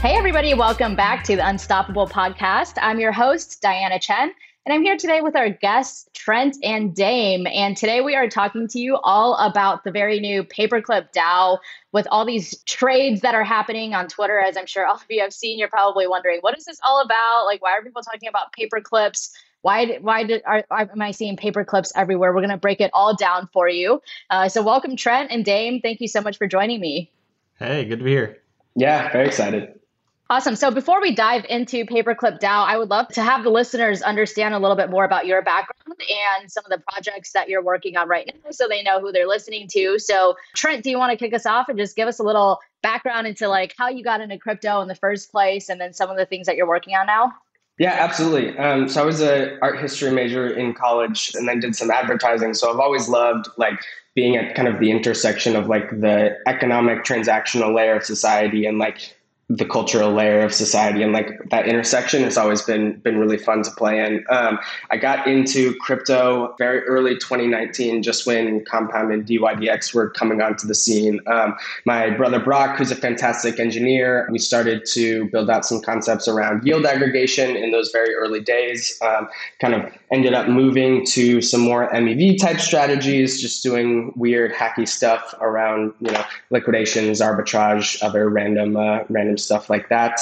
Hey, everybody, welcome back to the Unstoppable podcast. I'm your host, Diana Chen, and I'm here today with our guests, Trent and Dame. And today we are talking to you all about the very new Paperclip DAO with all these trades that are happening on Twitter. As I'm sure all of you have seen, you're probably wondering, what is this all about? Like, why are people talking about paperclips? Why, why did, are, am I seeing paper clips everywhere? We're going to break it all down for you. Uh, so, welcome, Trent and Dame. Thank you so much for joining me. Hey, good to be here. Yeah, very excited. Awesome. So before we dive into Paperclip DAO, I would love to have the listeners understand a little bit more about your background and some of the projects that you're working on right now so they know who they're listening to. So Trent, do you want to kick us off and just give us a little background into like how you got into crypto in the first place and then some of the things that you're working on now? Yeah, absolutely. Um, so I was a art history major in college and then did some advertising. So I've always loved like being at kind of the intersection of like the economic transactional layer of society and like the cultural layer of society and like that intersection has always been been really fun to play in. Um, I got into crypto very early 2019, just when Compound and DYDX were coming onto the scene. Um, my brother Brock, who's a fantastic engineer, we started to build out some concepts around yield aggregation in those very early days. Um, kind of ended up moving to some more MEV type strategies, just doing weird hacky stuff around you know liquidations, arbitrage, other random uh, random stuff like that.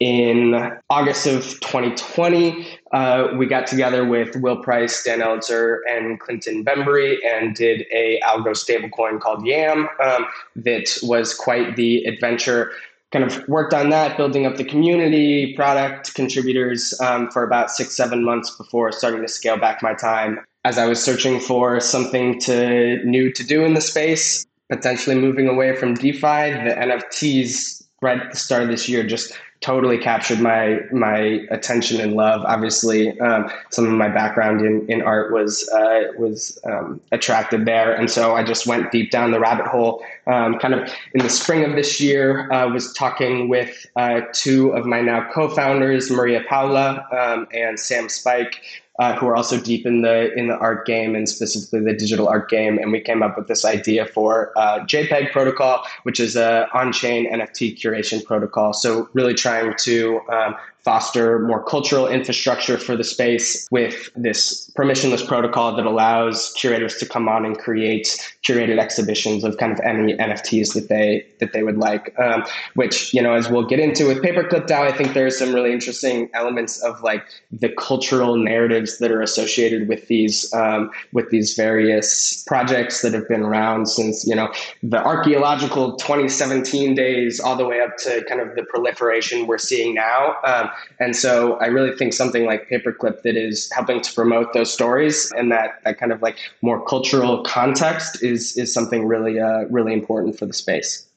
In August of 2020, uh, we got together with Will Price, Dan Elitzer, and Clinton Bembury and did a algo stablecoin called Yam um, that was quite the adventure kind of worked on that, building up the community, product, contributors um, for about six, seven months before starting to scale back my time. As I was searching for something to new to do in the space, potentially moving away from DeFi, the NFTs right at the start of this year just totally captured my my attention and love. Obviously, um, some of my background in, in art was uh, was um, attracted there, and so I just went deep down the rabbit hole. Um, kind of in the spring of this year, I uh, was talking with uh, two of my now co-founders, Maria Paula um, and Sam Spike, uh, who are also deep in the in the art game and specifically the digital art game. And we came up with this idea for uh, JPEG protocol, which is a on-chain NFT curation protocol. So really trying to um, foster more cultural infrastructure for the space with this permissionless protocol that allows curators to come on and create curated exhibitions of kind of any NFTs that they that they would like. Um, which you know, as we'll get into with Paperclip DAO, I think there's some really interesting elements of like the cultural narratives that are associated with these um, with these various projects that have been around since you know the archaeological 2017 days all the way up to kind of the proliferation we're seeing now. Um, and so I really think something like Paperclip that is helping to promote those stories and that, that kind of like more cultural context is is something really uh, really important for the space.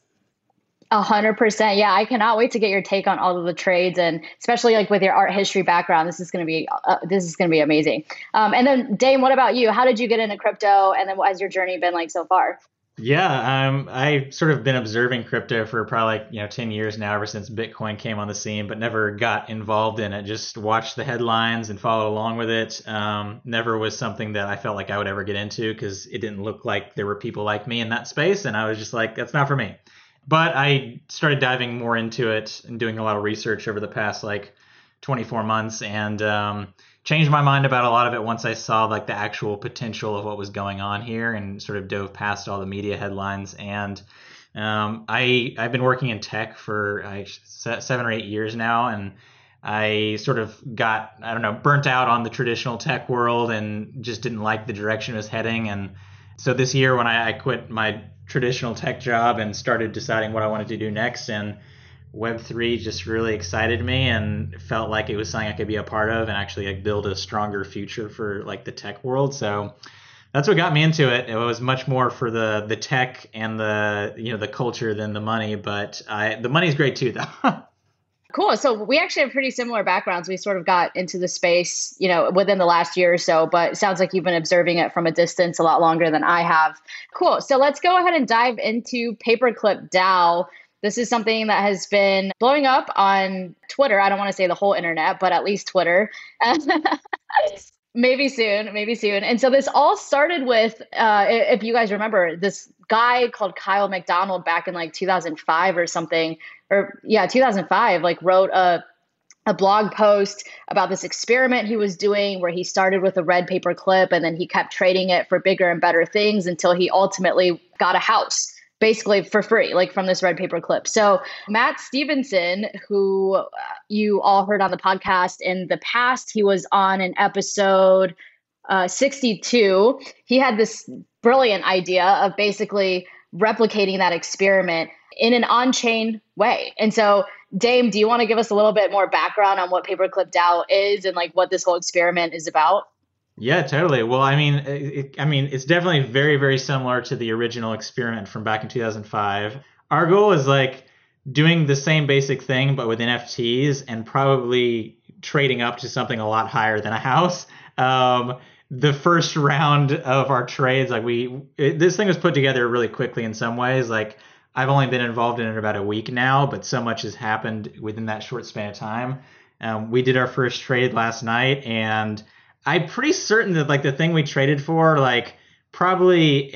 A hundred percent. Yeah, I cannot wait to get your take on all of the trades, and especially like with your art history background. This is going to be uh, this is going to be amazing. Um, and then Dame, what about you? How did you get into crypto, and then what has your journey been like so far? Yeah, um, I've sort of been observing crypto for probably like, you know, 10 years now, ever since Bitcoin came on the scene, but never got involved in it. Just watched the headlines and followed along with it. Um, never was something that I felt like I would ever get into because it didn't look like there were people like me in that space. And I was just like, that's not for me. But I started diving more into it and doing a lot of research over the past like 24 months. And, um, changed my mind about a lot of it once I saw like the actual potential of what was going on here and sort of dove past all the media headlines. And um, I I've been working in tech for uh, seven or eight years now, and I sort of got I don't know burnt out on the traditional tech world and just didn't like the direction it was heading. And so this year when I, I quit my traditional tech job and started deciding what I wanted to do next and Web3 just really excited me and felt like it was something I could be a part of and actually like build a stronger future for like the tech world. So that's what got me into it. It was much more for the the tech and the you know the culture than the money, but I, the money's great too, though. Cool. So we actually have pretty similar backgrounds. We sort of got into the space, you know, within the last year or so, but sounds like you've been observing it from a distance a lot longer than I have. Cool. So let's go ahead and dive into Paperclip DAO. This is something that has been blowing up on Twitter. I don't want to say the whole internet, but at least Twitter. maybe soon, maybe soon. And so this all started with, uh, if you guys remember, this guy called Kyle MacDonald back in like 2005 or something, or yeah, 2005, like wrote a a blog post about this experiment he was doing where he started with a red paper clip and then he kept trading it for bigger and better things until he ultimately got a house basically for free, like from this red paper clip. So, Matt Stevenson, who uh, you all heard on the podcast in the past, he was on an episode uh, 62. He had this brilliant idea of basically replicating that experiment in an on chain way. And so, Dame, do you want to give us a little bit more background on what Paperclip DAO is and like what this whole experiment is about? Yeah, totally. Well, I mean, it, I mean, it's definitely very, very similar to the original experiment from back in 2005. Our goal is like doing the same basic thing, but with NFTs and probably trading up to something a lot higher than a house. Um, the first round of our trades, like we, it, this thing was put together really quickly in some ways. Like I've only been involved in it about a week now, but so much has happened within that short span of time. Um, we did our first trade last night and I'm pretty certain that like the thing we traded for, like probably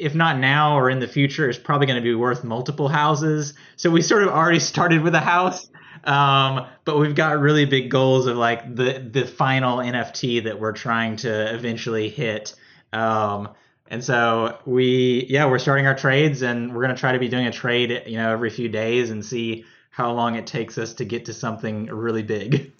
if not now or in the future, is probably going to be worth multiple houses. So we sort of already started with a house, um, but we've got really big goals of like the the final NFT that we're trying to eventually hit. Um, and so we yeah we're starting our trades and we're going to try to be doing a trade you know every few days and see how long it takes us to get to something really big.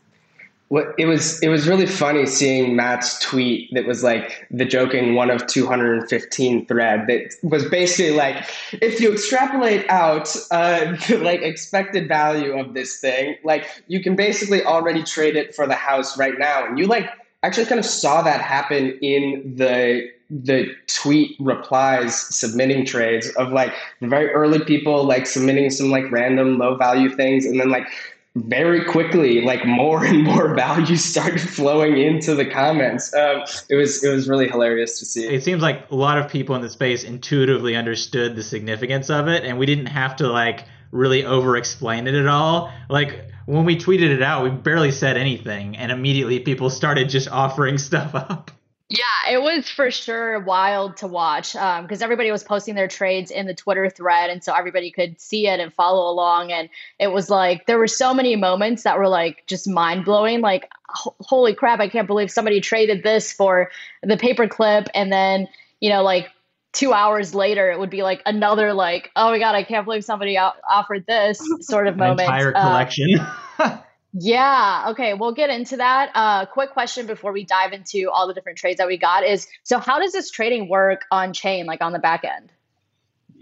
It was it was really funny seeing Matt's tweet that was like the joking one of 215 thread that was basically like if you extrapolate out uh, the like expected value of this thing like you can basically already trade it for the house right now. And you like actually kind of saw that happen in the the tweet replies submitting trades of like the very early people like submitting some like random low value things. And then like very quickly like more and more value started flowing into the comments. Um, it was it was really hilarious to see. It seems like a lot of people in the space intuitively understood the significance of it and we didn't have to like really over explain it at all. Like when we tweeted it out we barely said anything and immediately people started just offering stuff up yeah, it was for sure wild to watch because um, everybody was posting their trades in the Twitter thread, and so everybody could see it and follow along. And it was like there were so many moments that were like just mind blowing. Like, holy crap! I can't believe somebody traded this for the paperclip, and then you know, like two hours later, it would be like another like, oh my god, I can't believe somebody offered this sort of moment. Entire uh, collection. Uh, Yeah. Okay. We'll get into that. Uh, quick question before we dive into all the different trades that we got is so how does this trading work on chain, like on the back end?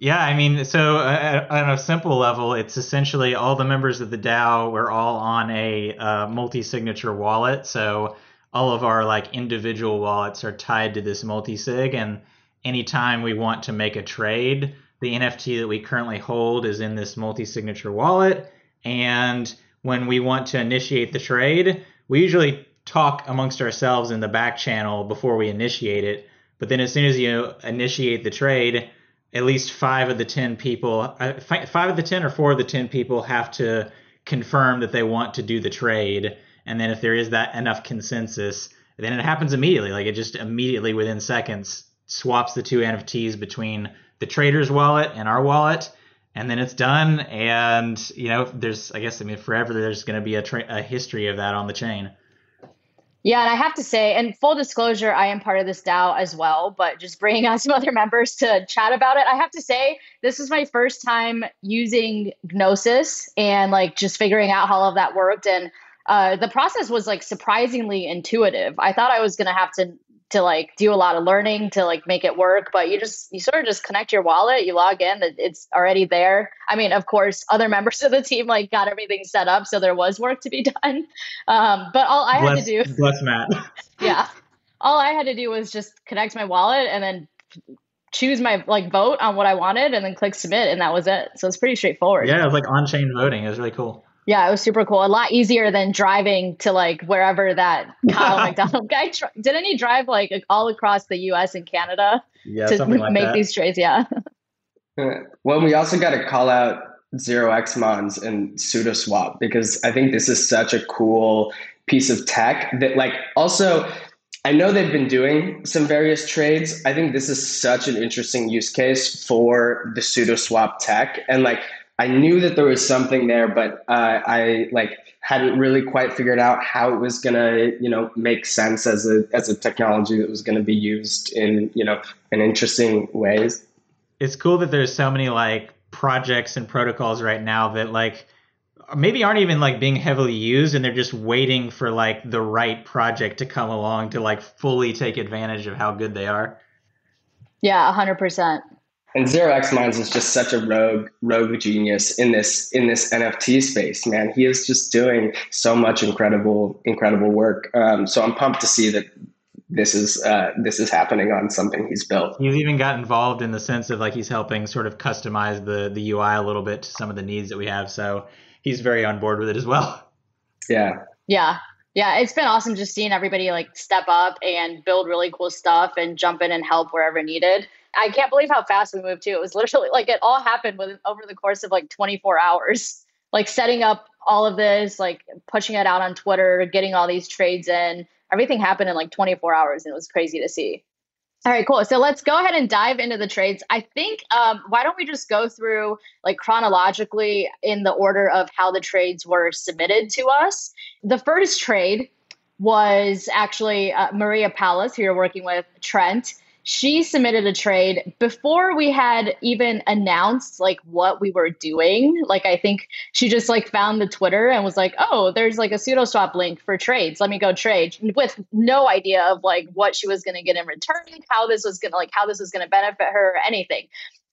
Yeah, I mean, so uh, on a simple level, it's essentially all the members of the DAO. We're all on a uh, multi-signature wallet, so all of our like individual wallets are tied to this multi-sig. And anytime we want to make a trade, the NFT that we currently hold is in this multi-signature wallet, and when we want to initiate the trade, we usually talk amongst ourselves in the back channel before we initiate it. But then as soon as you initiate the trade, at least five of the 10 people, uh, five of the 10 or four of the 10 people have to confirm that they want to do the trade. And then if there is that enough consensus, then it happens immediately. Like it just immediately within seconds swaps the two NFTs between the trader's wallet and our wallet and then it's done and you know there's i guess i mean forever there's going to be a, tra- a history of that on the chain yeah, and I have to say, and full disclosure, I am part of this DAO as well, but just bringing on some other members to chat about it. I have to say, this was my first time using Gnosis and like just figuring out how all of that worked. And uh, the process was like surprisingly intuitive. I thought I was going to have to to like do a lot of learning to like make it work but you just you sort of just connect your wallet you log in it's already there i mean of course other members of the team like got everything set up so there was work to be done um, but all i bless, had to do bless matt yeah all I had to do was just connect my wallet and then choose my like vote on what I wanted and then click submit and that was it. So it's pretty straightforward. Yeah, it was like on chain voting. It was really cool. Yeah, it was super cool. A lot easier than driving to like wherever that Kyle MacDonald guy tr- didn't he drive like all across the U.S. and Canada Yeah, to something like make that. these trades? Yeah, uh, Well, we also got to call out zero X Mons and SudoSwap because I think this is such a cool piece of tech that, like, also. I know they've been doing some various trades. I think this is such an interesting use case for the SudoSwap tech, and like I knew that there was something there, but uh, I like hadn't really quite figured out how it was gonna, you know, make sense as a as a technology that was gonna be used in, you know, in interesting ways. it's cool that there's so many like projects and protocols right now that like maybe aren't even like being heavily used and they're just waiting for like the right project to come along to like fully take advantage of how good they are. yeah, hundred percent. And Zero X Mons is just such a rogue rogue genius in this in this NFT space, man. He is just doing so much incredible incredible work. Um, so I'm pumped to see that this is uh, this is happening on something he's built. He's even got involved in the sense of like he's helping sort of customize the the UI a little bit to some of the needs that we have. So he's very on board with it as well. Yeah, Yeah. Yeah, it's been awesome just seeing everybody like step up and build really cool stuff and jump in and help wherever needed. I can't believe how fast we moved too. It was literally like it all happened within over the course of like 24 hours. Like setting up all of this, like pushing it out on Twitter, getting all these trades in. Everything happened in like 24 hours and it was crazy to see. All right, cool. So let's go ahead and dive into the trades. I think um, why don't we just go through like chronologically in the order of how the trades were submitted to us. The first trade was actually uh, Maria Paula's, who you're working with, Trent. She submitted a trade before we had even announced like what we were doing. Like I think she just like found the Twitter and was like, "Oh, there's like a SudoSwap link for trades. Let me go trade." With no idea of like what she was going to get in return, how this was going to like how this was going to benefit her or anything.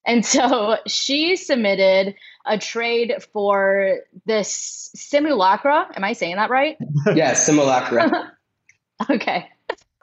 And so she submitted a trade for this simulacra. Am I saying that right? yeah, simulacra. Okay.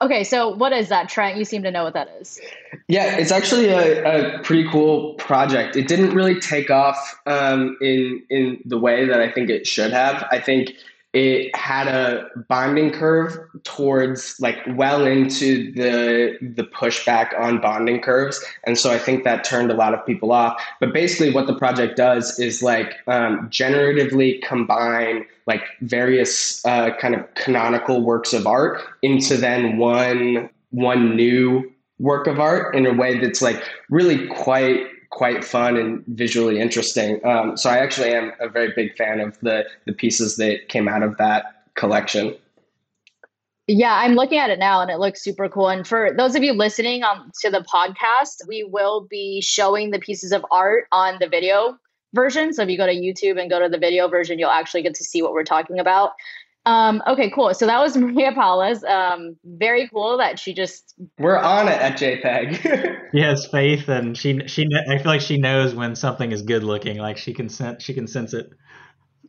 Okay, so what is that, Trent? You seem to know what that is. Yeah, it's actually a, a pretty cool project. It didn't really take off um, in in the way that I think it should have. I think it had a bonding curve towards like well into the the pushback on bonding curves, and so I think that turned a lot of people off. But basically, what the project does is like um, generatively combine like various uh, kind of canonical works of art into then one one new work of art in a way that's like really quite quite fun and visually interesting. Um, so I actually am a very big fan of the the pieces that came out of that collection. Yeah, I'm looking at it now and it looks super cool. And for those of you listening on to the podcast, we will be showing the pieces of art on the video version. So if you go to YouTube and go to the video version, you'll actually get to see what we're talking about. Um, okay, cool. So that was Maria Paula's. Um, very cool that she just We're on it at JPEG. She has faith, and she she I feel like she knows when something is good looking. Like she can sense she can sense it.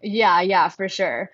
Yeah, yeah, for sure.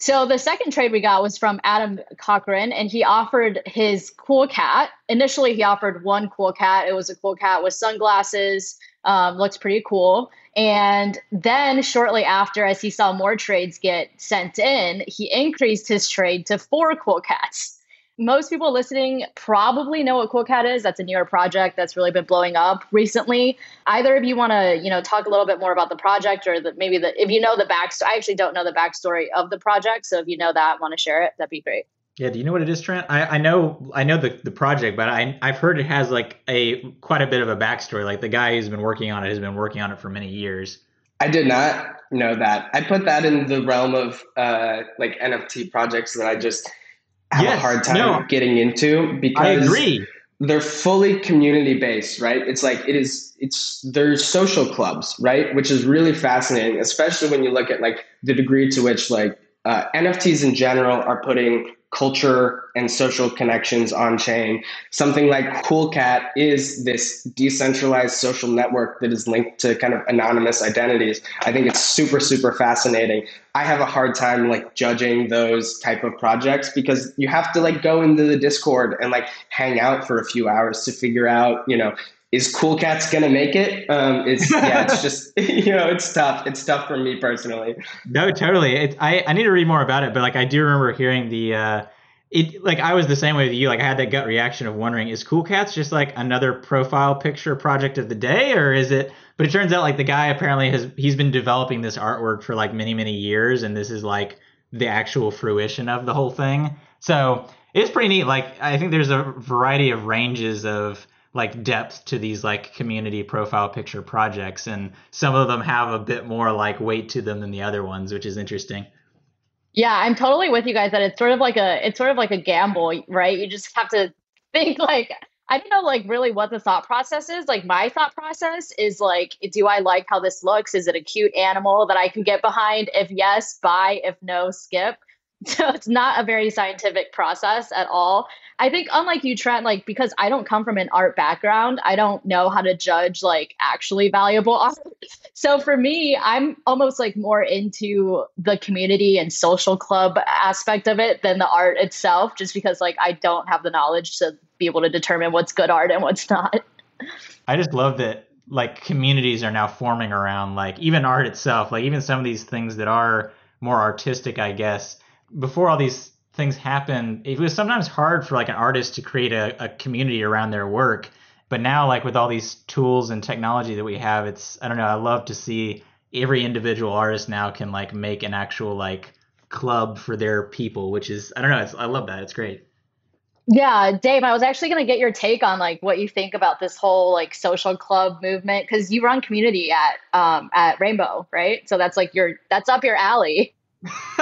So the second trade we got was from Adam Cochran, and he offered his cool cat. Initially, he offered one cool cat. It was a cool cat with sunglasses. Um, looks pretty cool. And then shortly after, as he saw more trades get sent in, he increased his trade to four cool cats. Most people listening probably know what Cool Cat is. That's a newer project that's really been blowing up recently. Either of you want to, you know, talk a little bit more about the project, or the, maybe the if you know the backstory. I actually don't know the backstory of the project, so if you know that, want to share it, that'd be great. Yeah, do you know what it is, Trent? I, I know I know the, the project, but I I've heard it has like a quite a bit of a backstory. Like the guy who's been working on it has been working on it for many years. I did not know that. I put that in the realm of uh, like NFT projects that I just have Yes, a hard time no. getting into because I agree. they're fully community based, right? It's like it is it's they're social clubs, right? Which is really fascinating, especially when you look at like the degree to which like uh, NFTs in general are putting culture and social connections on chain. Something like CoolCat is this decentralized social network that is linked to kind of anonymous identities. I think it's super, super fascinating. I have a hard time like judging those type of projects because you have to like go into the Discord and like hang out for a few hours to figure out, you know, is Cool Cats gonna make it? Um, it's yeah, it's just you know, it's tough. It's tough for me personally. No, totally. It, I I need to read more about it, but like I do remember hearing the. Uh, it like I was the same way with you. Like I had that gut reaction of wondering, is Cool Cats just like another profile picture project of the day, or is it? But it turns out like the guy apparently has he's been developing this artwork for like many many years, and this is like the actual fruition of the whole thing. So it's pretty neat. Like I think there's a variety of ranges of like depth to these like community profile picture projects and some of them have a bit more like weight to them than the other ones which is interesting. Yeah i'm totally with you guys that it's sort of like a it's sort of like a gamble right? You just have to think like i don't know like really what the thought process is. Like my thought process is like do i like how this looks? Is it a cute animal that i can get behind? If yes buy. If no skip so it's not a very scientific process at all I think unlike you, Trent, like because I don't come from an art background, I don't know how to judge like actually valuable art. So for me, I'm almost like more into the community and social club aspect of it than the art itself, just because like I don't have the knowledge to be able to determine what's good art and what's not. I just love that like communities are now forming around like even art itself, like even some of these things that are more artistic, I guess. Before all these things happen, it was sometimes hard for like an artist to create a, a community around their work. But now, like with all these tools and technology that we have, it's I don't know. I love to see every individual artist now can like make an actual like club for their people, which is I don't know. It's, I love that. It's great. Yeah, Dame, I was actually going to get your take on like what you think about this whole like social club movement because you run community at um, at Rainbow, right? So that's like your that's up your alley.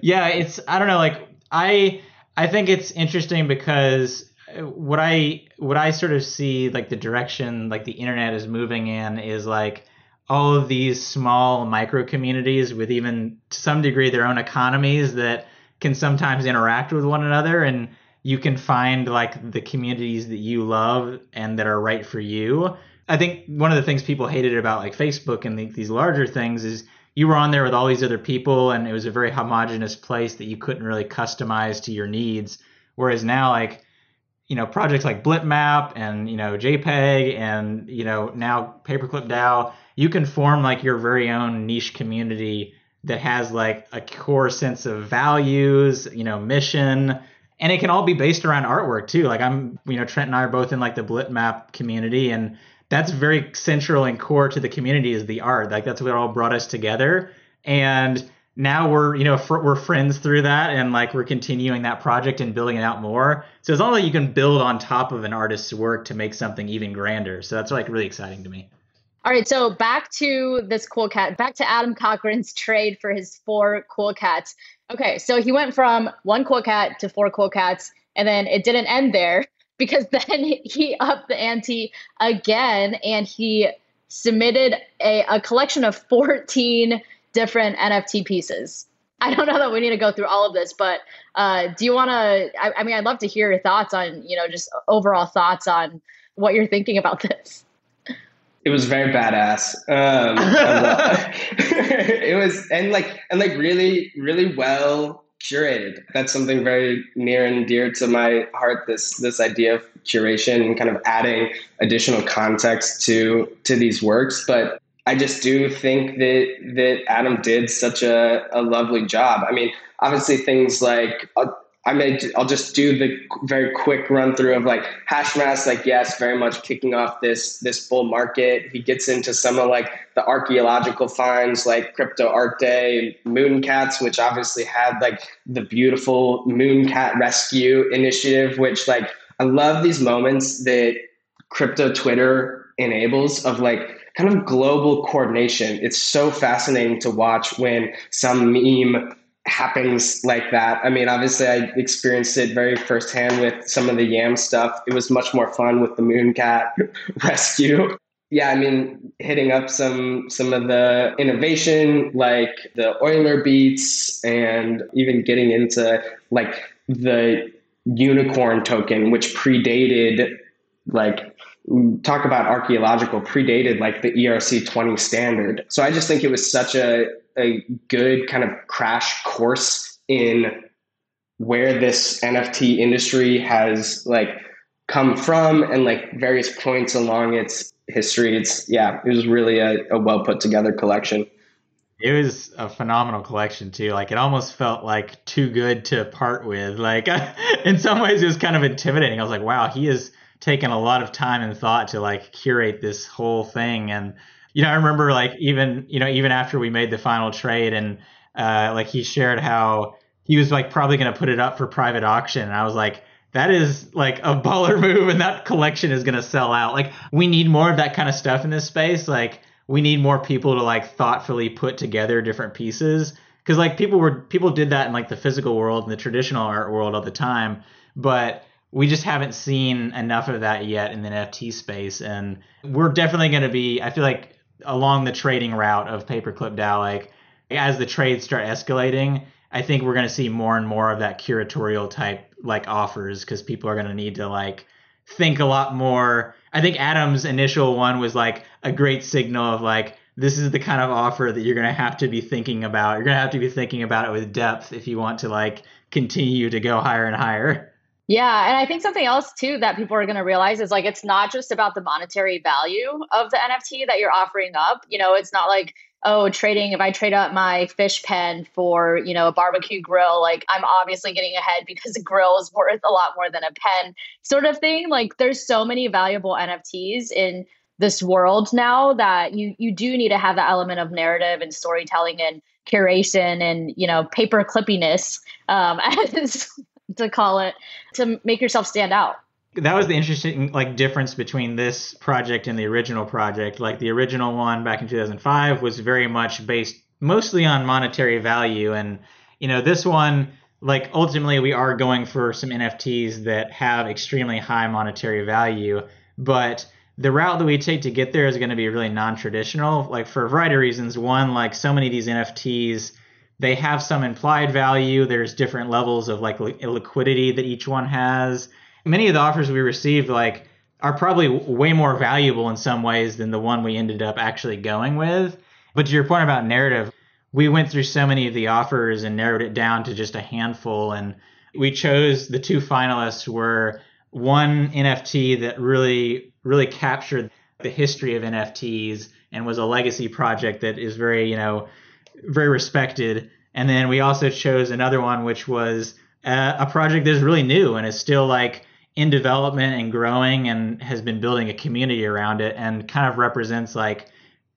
yeah, it's I don't know like I I think it's interesting because what I what I sort of see like the direction like the internet is moving in is like all of these small micro communities with even to some degree their own economies that can sometimes interact with one another and you can find like the communities that you love and that are right for you. I think one of the things people hated about like Facebook and the, these larger things is you were on there with all these other people and it was a very homogenous place that you couldn't really customize to your needs. Whereas now like you know projects like Blitmap and you know jpeg and you know now paperclip dao you can form like your very own niche community that has like a core sense of values you know mission. And it can all be based around artwork too. Like i'm you know trent and i are both in like the Blitmap community and that's very central and core to the community is the art. Like that's what all brought us together. And now we're you know fr- we're friends through that and like we're continuing that project and building it out more. So it's all that you can build on top of an artist's work to make something even grander. So that's like really exciting to me. All right so back to this cool cat back to adam cochran's trade for his four cool cats. Okay so he went from one cool cat to four cool cats and then it didn't end there because then he upped the ante again and he submitted a, a collection of 14 different NFT pieces. I don't know that we need to go through all of this, but uh, do you want to? I, I mean, I'd love to hear your thoughts on, you know, just overall thoughts on what you're thinking about this. It was very badass. Um, it was and like and like really really well curated. That's something very near and dear to my heart. This this idea of curation and kind of adding additional context to to these works. But I just do think that that Adam did such a, a lovely job. I mean, obviously things like uh, I may I'll just do the very quick run through of like Hashmask, like yes, very much kicking off this this bull market. He gets into some of like the archaeological finds like Crypto Art Day, Mooncats, which obviously had like the beautiful Mooncat Rescue initiative, which like I love these moments that crypto Twitter enables of like kind of global coordination. It's so fascinating to watch when some meme happens like that. I mean, obviously, I experienced it very firsthand with some of the Yam stuff. It was much more fun with the Mooncat rescue. Yeah, I mean, hitting up some some of the innovation, like the EulerBeats, and even getting into like the unicorn token, which predated like talk about archaeological predated like the ERC 20 standard. So I just think it was such a, a good kind of crash course in where this NFT industry has like come from and like various points along its history. It's yeah, it was really a, a well put together collection. It was a phenomenal collection too. Like it almost felt like too good to part with. Like in some ways it was kind of intimidating. I was like, wow, he has taken a lot of time and thought to like curate this whole thing. And you know, I remember like even you know even after we made the final trade and uh, like he shared how he was like probably going to put it up for private auction, and I was like that is like a baller move and that collection is going to sell out. Like we need more of that kind of stuff in this space. Like we need more people to like thoughtfully put together different pieces because like people were people did that in like the physical world and the traditional art world all the time, but we just haven't seen enough of that yet in the NFT space and we're definitely going to be I feel like along the trading route of paperclip DAO like as the trades start escalating, I think we're going to see more and more of that curatorial type like offers because people are going to need to like think a lot more. I think Adam's initial one was like a great signal of like this is the kind of offer that you're going to have to be thinking about. You're going to have to be thinking about it with depth if you want to like continue to go higher and higher. Yeah, and I think something else too that people are going to realize is like it's not just about the monetary value of the NFT that you're offering up. You know, it's not like oh, trading, if I trade up my fish pen for, you know, a barbecue grill, like I'm obviously getting ahead because a grill is worth a lot more than a pen sort of thing. Like there's so many valuable NFTs in this world now that you you do need to have that element of narrative and storytelling and curation and, you know, paper clippiness, um, as to call it, to make yourself stand out. That was the interesting like difference between this project and the original project. Like the original one back in 2005 was very much based mostly on monetary value, and you know this one like ultimately we are going for some NFTs that have extremely high monetary value, but the route that we take to get there is going to be really non-traditional like for a variety of reasons. One like so many of these nfts they have some implied value there's different levels of like liquidity that each one has many of the offers we received like are probably way more valuable in some ways than the one we ended up actually going with. But to your point about narrative, we went through so many of the offers and narrowed it down to just a handful and we chose the two finalists were one NFT that really really captured the history of NFTs and was a legacy project that is very, you know, very respected. And then we also chose another one which was uh, a project that's really new and is still like in development and growing and has been building a community around it and kind of represents like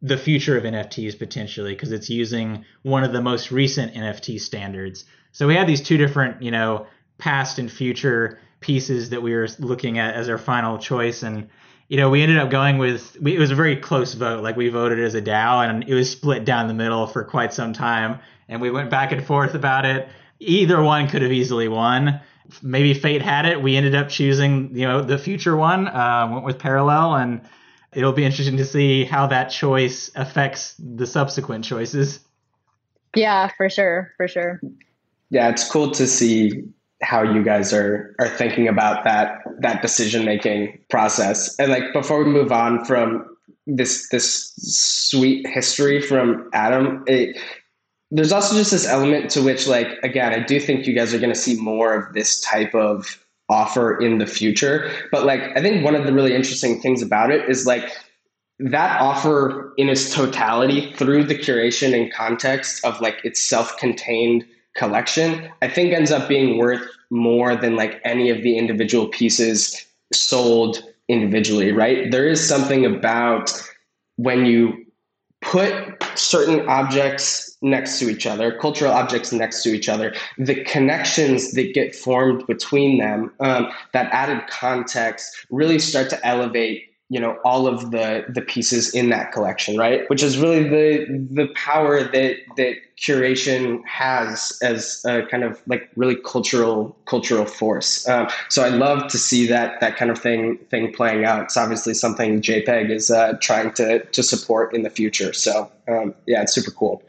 the future of NFTs potentially because it's using one of the most recent NFT standards. So we had these two different, you know, past and future pieces that we were looking at as our final choice and you know, we ended up going with we, it was a very close vote. Like we voted as a DAO and it was split down the middle for quite some time and we went back and forth about it. Either one could have easily won maybe fate had it. We ended up choosing, you know, the future one. Uh, went with parallel, and it'll be interesting to see how that choice affects the subsequent choices. Yeah, for sure, for sure. Yeah, it's cool to see how you guys are are thinking about that that decision making process. And like before we move on from this this sweet history from Adam, it, there's also just this element to which like again i do think you guys are going to see more of this type of offer in the future but like i think one of the really interesting things about it is like that offer in its totality through the curation and context of like its self-contained collection i think ends up being worth more than like any of the individual pieces sold individually right? There is something about when you put certain objects next to each other, cultural objects next to each other, the connections that get formed between them, um, that added context really start to elevate you know all of the the pieces in that collection right? Which is really the the power that that curation has as a kind of like really cultural cultural force. Um, so i love to see that that kind of thing thing playing out. It's obviously something jpeg is uh, trying to to support in the future. So um, yeah it's super cool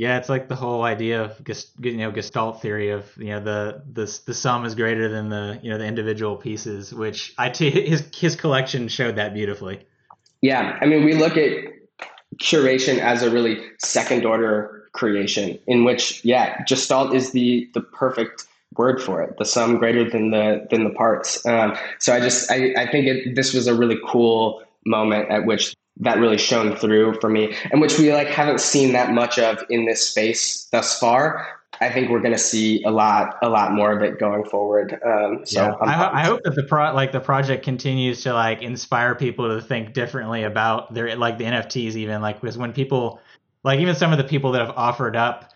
Yeah, it's like the whole idea of you know Gestalt theory of you know the the the sum is greater than the you know the individual pieces, which I t- his his collection showed that beautifully. Yeah, I mean we look at curation as a really second order creation in which yeah Gestalt is the the perfect word for it the sum greater than the than the parts um, so i just i, I think it, this was a really cool moment at which that really shone through for me and which we like haven't seen that much of in this space thus far I think we're going to see a lot, a lot more of it going forward. Um, so yeah. I, I, hope that the pro, like the project continues to like inspire people to think differently about their like the NFTs even like because when people like even some of the people that have offered up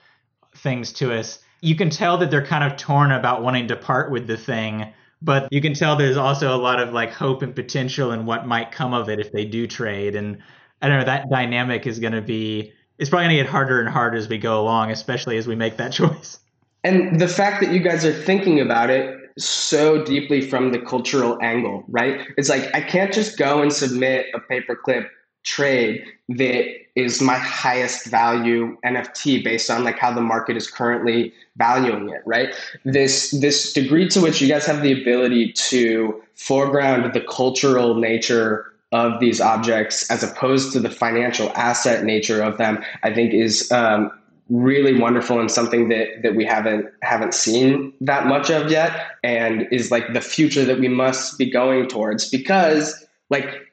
things to us, you can tell that they're kind of torn about wanting to part with the thing but you can tell there's also a lot of like hope and potential and what might come of it if they do trade. And i don't know that dynamic is going to be it's probably going to get harder and harder as we go along especially as we make that choice. And the fact that you guys are thinking about it so deeply from the cultural angle right? It's like i can't just go and submit a paperclip trade that is my highest value NFT based on like how the market is currently valuing it, right? This this degree to which you guys have the ability to foreground the cultural nature of these objects as opposed to the financial asset nature of them, I think is um, really wonderful and something that that we haven't haven't seen that much of yet, and is like the future that we must be going towards because like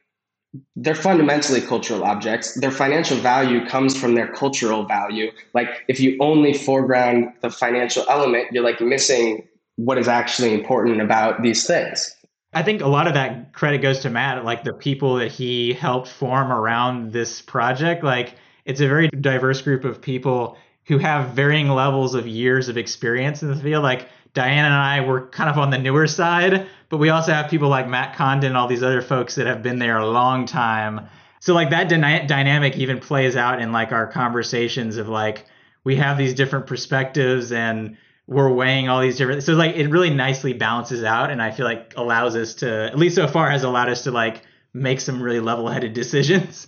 they're fundamentally cultural objects. Their financial value comes from their cultural value. Like if you only foreground the financial element, you're like missing what is actually important about these things. I think a lot of that credit goes to Matt, like the people that he helped form around this project. Like it's a very diverse group of people who have varying levels of years of experience in the field. Like Diana and I were kind of on the newer side, but we also have people like Matt Condon and all these other folks that have been there a long time. So like that dyna- dynamic even plays out in like our conversations of like we have these different perspectives and we're weighing all these different so like it really nicely balances out and I feel like allows us to at least so far has allowed us to like make some really level-headed decisions.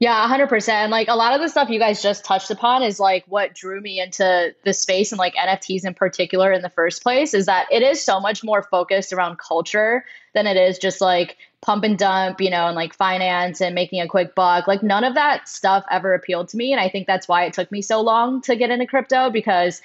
Yeah, 100%. Like a lot of the stuff you guys just touched upon is like what drew me into the space and like NFTs in particular in the first place is that it is so much more focused around culture than it is just like pump and dump, you know, and like finance and making a quick buck. Like none of that stuff ever appealed to me. And I think that's why it took me so long to get into crypto because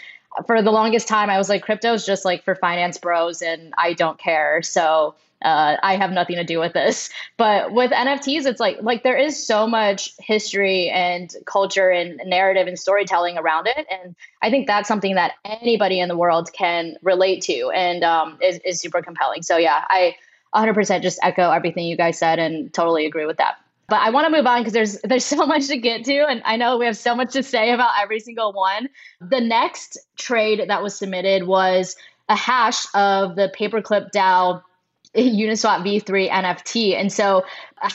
for the longest time I was like, crypto is just like for finance bros and I don't care. So uh, I have nothing to do with this. But with NFTs, it's like like there is so much history and culture and narrative and storytelling around it, and I think that's something that anybody in the world can relate to and um, is is super compelling. So yeah, I 100% just echo everything you guys said and totally agree with that. But I want to move on because there's there's so much to get to, and I know we have so much to say about every single one. The next trade that was submitted was a hash of the paperclip DAO Uniswap v3 NFT. And so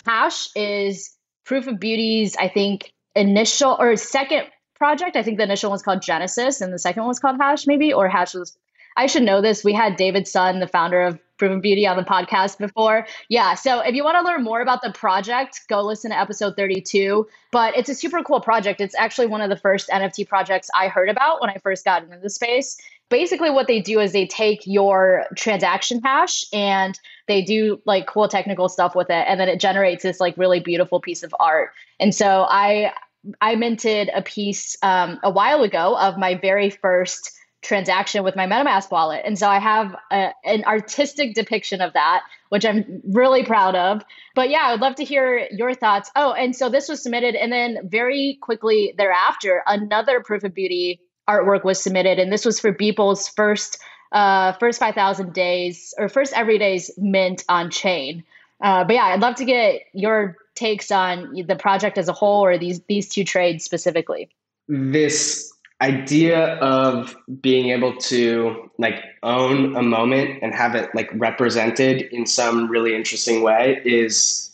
hash is Proof of Beauty's, I think, initial or second project. I think the initial one's called Genesis and the second one was called Hash, maybe, or Hash was. I should know this. We had David Sun, the founder of Proof of Beauty, on the podcast before. Yeah. So if you want to learn more about the project, go listen to episode 32. But it's a super cool project. It's actually one of the first NFT projects I heard about when I first got into the space basically what they do is they take your transaction hash and they do like cool technical stuff with it and then it generates this like really beautiful piece of art. And so i i minted a piece um, a while ago of my very first transaction with my metamask wallet. And so i have a, an artistic depiction of that which i'm really proud of. But yeah i would love to hear your thoughts. Oh and so this was submitted and then very quickly thereafter another proof of beauty artwork was submitted, and this was for Beeple's first uh, first 5,000 days or first everyday's mint on chain. Uh, but yeah, I'd love to get your takes on the project as a whole or these these two trades specifically. This idea of being able to like own a moment and have it like represented in some really interesting way is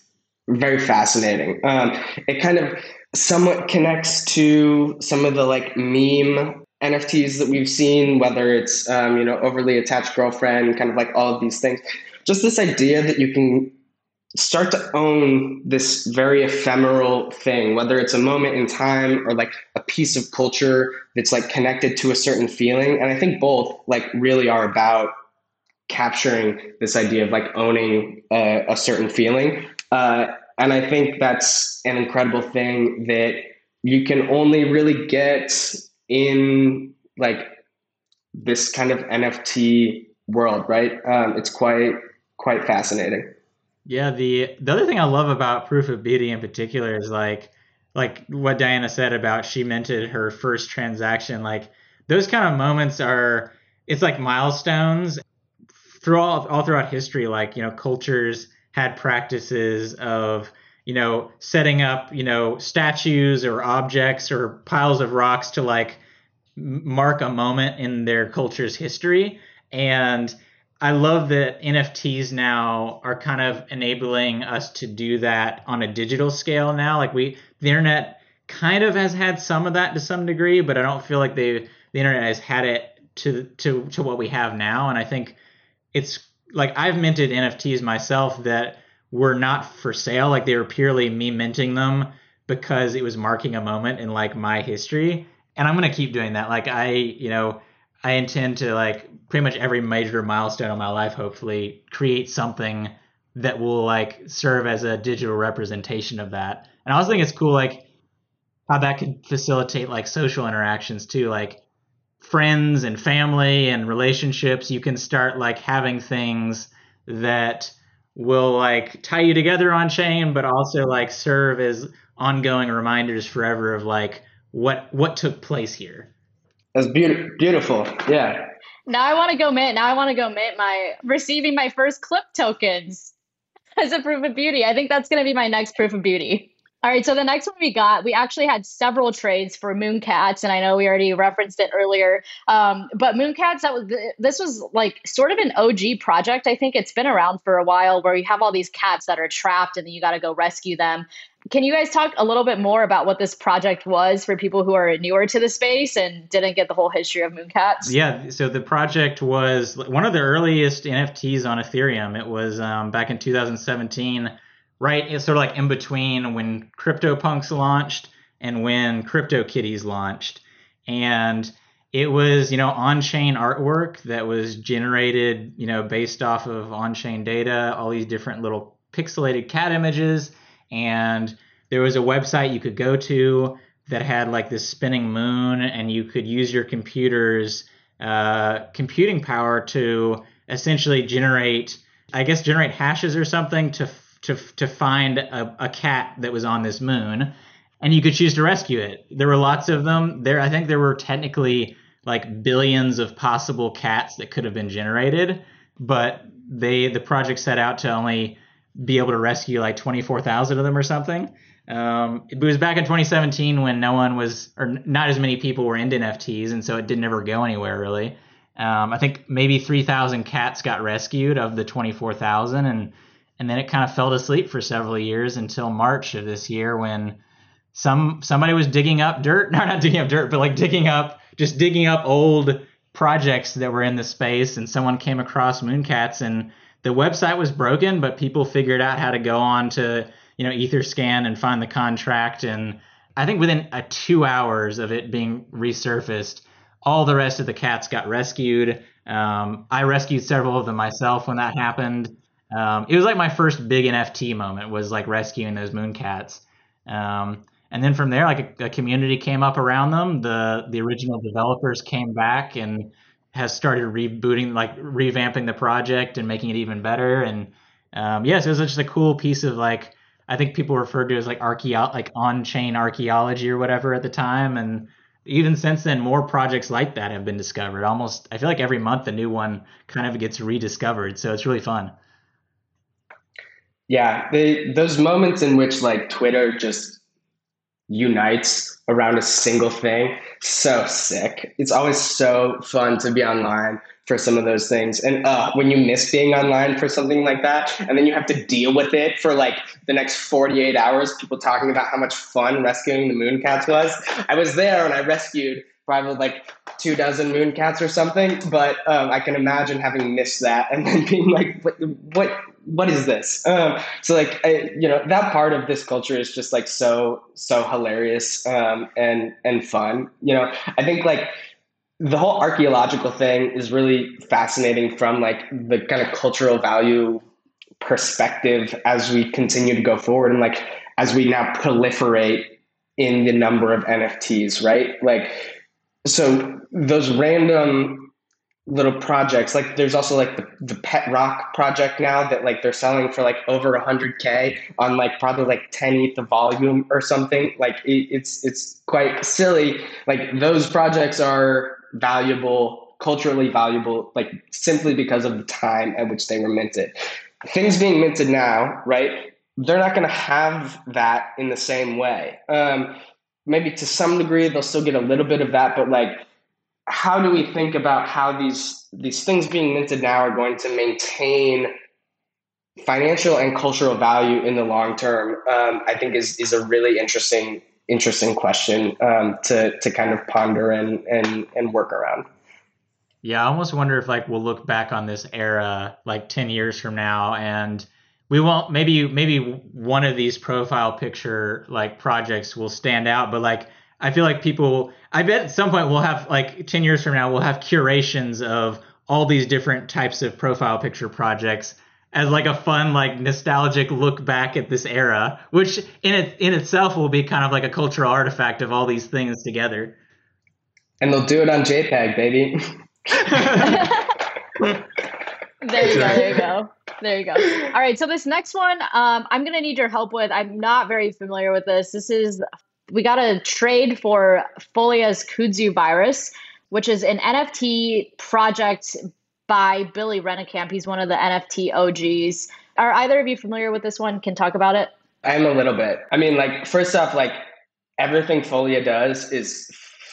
very fascinating. Um, it kind of somewhat connects to some of the like meme NFTs that we've seen, whether it's um, you know overly attached girlfriend, kind of like all of these things. Just this idea that you can start to own this very ephemeral thing, whether it's a moment in time or like a piece of culture that's like connected to a certain feeling. And I think both like really are about capturing this idea of like owning a, a certain feeling. Uh, and I think that's an incredible thing that you can only really get in like this kind of NFT world, right? Um, it's quite quite fascinating. Yeah, the the other thing I love about Proof of Beauty in particular is like like what Diana said about she minted her first transaction. Like those kind of moments are it's like milestones through all, all throughout history. Like you know, cultures had practices of you know setting up you know statues or objects or piles of rocks to like mark a moment in their culture's history and I love that NFTs now are kind of enabling us to do that on a digital scale now. Like we, the internet kind of has had some of that to some degree, but I don't feel like they, the internet has had it to to to what we have now. And I think it's like I've minted NFTs myself that were not for sale. Like they were purely me minting them because it was marking a moment in like my history. And I'm gonna keep doing that. Like I, you know, I intend to like pretty much every major milestone of my life, hopefully, create something that will like serve as a digital representation of that. And I also think it's cool, like how that could facilitate like social interactions too, like friends and family and relationships. You can start like having things that will like tie you together on chain, but also like serve as ongoing reminders forever of like what what took place here. That's beautiful. Beautiful. Yeah. Now I want to go mint. Now I want to go mint my receiving my first clip tokens as a proof of beauty. I think that's going to be my next proof of beauty. All right, so the next one we got, we actually had several trades for Mooncats, and I know we already referenced it earlier. Um, but Mooncats, that was this was like sort of an OG project. I think it's been around for a while, where you have all these cats that are trapped, and then you got to go rescue them. Can you guys talk a little bit more about what this project was for people who are newer to the space and didn't get the whole history of Mooncats? Yeah, so the project was one of the earliest NFTs on Ethereum. It was um, back in 2017, right? It's sort of like in between when CryptoPunks launched and when CryptoKitties launched. And it was, you know, on-chain artwork that was generated, you know, based off of on-chain data, all these different little pixelated cat images and there was a website you could go to that had like this spinning moon, and you could use your computer's uh, computing power to essentially generate, I guess, generate hashes or something to to to find a, a cat that was on this moon, and you could choose to rescue it. There were lots of them. There, I think there were technically like billions of possible cats that could have been generated, but they the project set out to only be able to rescue like 24,000 of them or something. Um, it was back in 2017 when no one was, or not as many people were into NFTs, and so it didn't ever go anywhere really. Um, I think maybe 3,000 cats got rescued of the 24,000, and and then it kind of fell to sleep for several years until March of this year when some somebody was digging up dirt, no, not digging up dirt, but like digging up, just digging up old projects that were in the space, and someone came across Mooncats and the website was broken, but people figured out how to go on to you know Etherscan and find the contract. And I think within a two hours of it being resurfaced, all the rest of the cats got rescued. Um, I rescued several of them myself when that happened. Um, it was like my first big NFT moment was like rescuing those moon cats. Um, and then from there, like a, a, community came up around them. The the original developers came back and has started rebooting, like revamping the project and making it even better. And um, yes, it was just a cool piece of like I think people referred to as like archeo- like on-chain archaeology or whatever at the time. And even since then, more projects like that have been discovered. Almost, I feel like every month a new one kind of gets rediscovered. So it's really fun. Yeah, they, those moments in which like Twitter just unites around a single thing so sick. It's always so fun to be online for some of those things. And uh, when you miss being online for something like that and then you have to deal with it for like the next 48 hours people talking about how much fun rescuing the moon cats was. I was there and i rescued probably like two dozen Mooncats or something, but um, I can imagine having missed that and then being like, what, what, what is this? Um, so like, I, you know, that part of this culture is just like so, so hilarious um, and, and fun. You know, I think like the whole archaeological thing is really fascinating from like the kind of cultural value perspective as we continue to go forward and like as we now proliferate in the number of NFTs, right? Like, so those random little projects, like there's also like the, the Pet Rock project now that like they're selling for like over 100k on like probably like 10 ETH a volume or something. Like it, it's it's quite silly. Like those projects are valuable, culturally valuable, like simply because of the time at which they were minted. Things being minted now, right? they're not going to have that in the same way. Um, maybe to some degree they'll still get a little bit of that, but like, how do we think about how these these things being minted now are going to maintain financial and cultural value in the long term? Um, I think is is a really interesting interesting question um, to to kind of ponder and and and work around. Yeah, I almost wonder if like we'll look back on this era like ten years from now and we won't maybe maybe one of these profile picture like projects will stand out but like i feel like people i bet at some point we'll have like 10 years from now we'll have curations of all these different types of profile picture projects as like a fun like nostalgic look back at this era which in it in itself will be kind of like a cultural artifact of all these things together. And they'll do it on jpeg baby. There you go there you go. All right. So this next one, um, I'm gonna need your help with. I'm not very familiar with this. This is we got a trade for Folia's Kudzu virus, which is an NFT project by Billy Rennekamp. He's one of the NFT OGs. Are either of you familiar with this one? Can talk about it? I'm a little bit. I mean, like first off, like everything Folia does is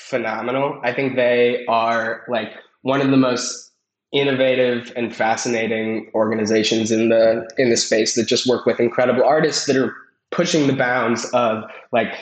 phenomenal. I think they are like one of the most innovative and fascinating organizations in the in the space that just work with incredible artists that are pushing the bounds of like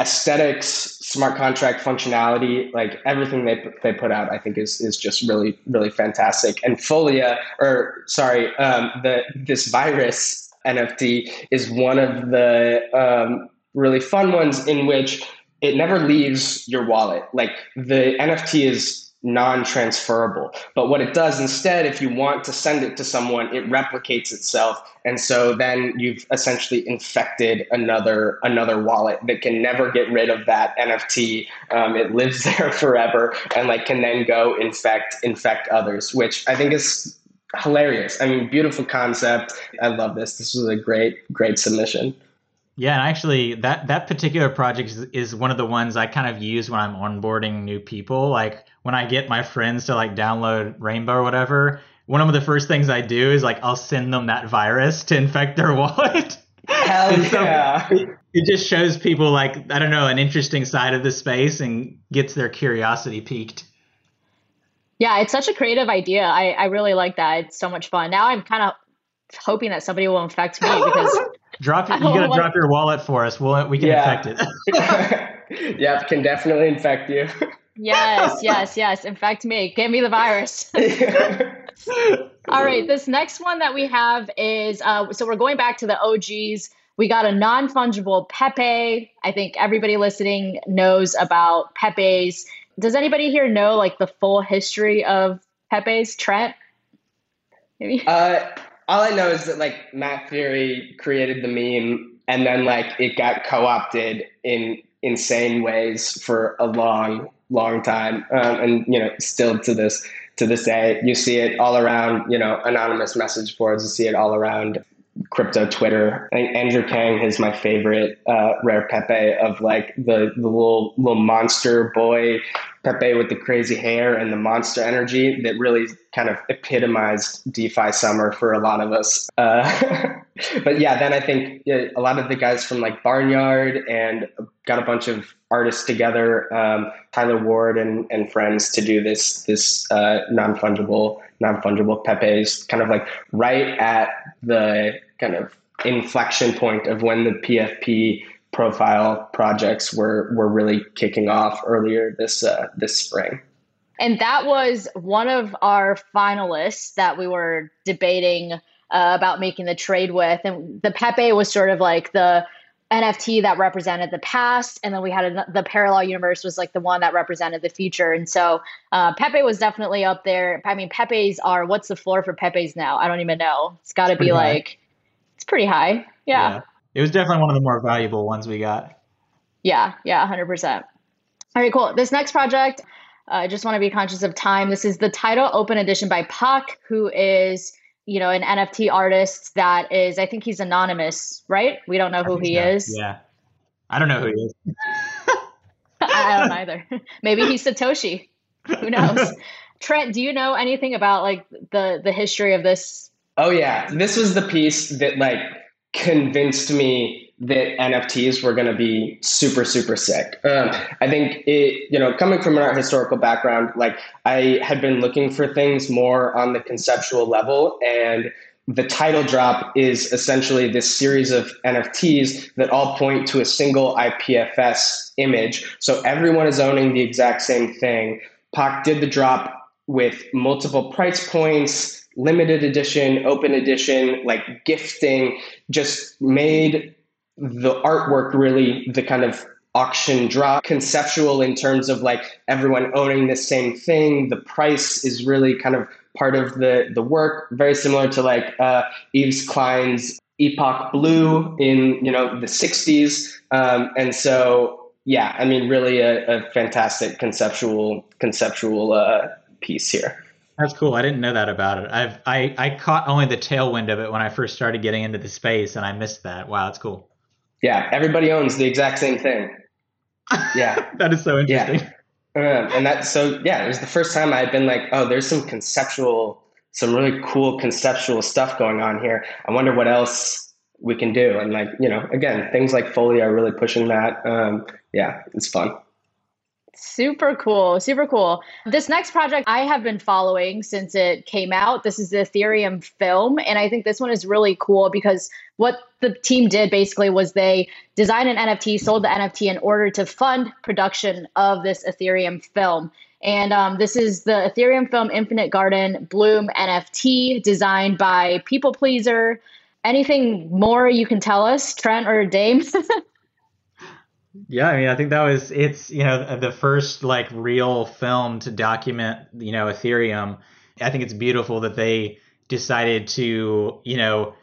aesthetics, smart contract functionality, like everything they they put out, I think is is just really really fantastic. And Folia, or sorry, um, the this virus NFT is one of the um, really fun ones in which it never leaves your wallet. Like the NFT is non-transferable. But what it does instead, if you want to send it to someone, it replicates itself, and so then you've essentially infected another another wallet that can never get rid of that NFT. Um, it lives there forever, and like can then go infect infect others, which I think is hilarious. I mean, beautiful concept. I love this. This was a great great submission. Yeah, and actually, that that particular project is, is, one of the ones I kind of use when I'm onboarding new people. Like when I get my friends to like download Rainbow or whatever, one of the first things I do is like I'll send them that virus to infect their wallet. Hell so yeah! It, it just shows people like I don't know an interesting side of the space and gets their curiosity piqued. Yeah, it's such a creative idea. I, I really like that. It's so much fun. Now I'm kind of hoping that somebody will infect me because Drop you gotta drop your wallet for us. We'll we can yeah. infect it. yep, can definitely infect you. yes, yes, yes. Infect me. Give me the virus. All right. This next one that we have is uh, so we're going back to the OGs. We got a non fungible Pepe. I think everybody listening knows about Pepe's. Does anybody here know like the full history of Pepe's? Trent? Maybe? Uh, all I know is that like Matt Furie created the meme and then like it got co-opted in insane ways for a long, long time. Um, and you know, still to this to this day, you see it all around, you know, anonymous message boards, you see it all around crypto Twitter. Andrew Kang is my favorite uh, rare Pepe of like the, the little little monster boy Pepe with the crazy hair and the monster energy that really kind of epitomized DeFi summer for a lot of us. Uh, but yeah, then I think a lot of the guys from like Barnyard and got a bunch of artists together, um, Tyler Ward and, and friends to do this this uh, non fungible non fungible Pepe's kind of like right at the kind of inflection point of when the PFP profile projects were were really kicking off earlier this uh, this spring. And that was one of our finalists that we were debating uh, about making the trade with. And the Pepe was sort of like the NFT that represented the past, and then we had a, the parallel universe was like the one that represented the future. And so uh, Pepe was definitely up there. I mean, Pepe's are what's the floor for Pepe's now? I don't even know. It's got to be high. like it's pretty high. Yeah. yeah. It was definitely one of the more valuable ones we got. Yeah, yeah, 100%. All right, cool. This next project, uh, I just want to be conscious of time. This is the title Open Edition by Pak, who is you know, an NFT artist that is, I think he's anonymous, right? We don't know who he so. is. Yeah. I don't know who he is. I don't either. Maybe he's Satoshi. Who knows? Trent, do you know anything about like the the history of this? Oh yeah, this was the piece that like convinced me that NFTs were going to be super, super sick. Um, I think it, you know, coming from an art historical background, like I had been looking for things more on the conceptual level and the title drop is essentially this series of NFTs that all point to a single IPFS image. So everyone is owning the exact same thing. Pak did the drop with multiple price points, limited edition, open edition, like gifting, just made the artwork really the kind of auction drop conceptual in terms of like everyone owning the same thing the price is really kind of part of the the work very similar to like uh, Klein's epoch blue in you know the 60s um, and so yeah i mean really a, a fantastic conceptual conceptual uh, piece here that's cool. I didn't know that about it. I've I, I caught only the tailwind of it when I first started getting into the space, and I missed that. Wow, that's cool. Yeah, everybody owns the exact same thing. Yeah, that is so interesting. Yeah. Uh, and that so yeah, it was the first time I had been like, oh, there's some conceptual, some really cool conceptual stuff going on here. I wonder what else we can do. And like you know, again, things like Folia are really pushing that. Um, yeah, it's fun. Super cool. Super cool. This next project I have been following since it came out. This is the Ethereum film. And I think this one is really cool because what the team did basically was they designed an NFT, sold the NFT in order to fund production of this Ethereum film. And um, this is the Ethereum film Infinite Garden Bloom NFT designed by People Pleaser. Anything more you can tell us, Trent or Dame? Yeah, I mean, I think that was it's you know the first like real film to document you know Ethereum. I think it's beautiful that they decided to you know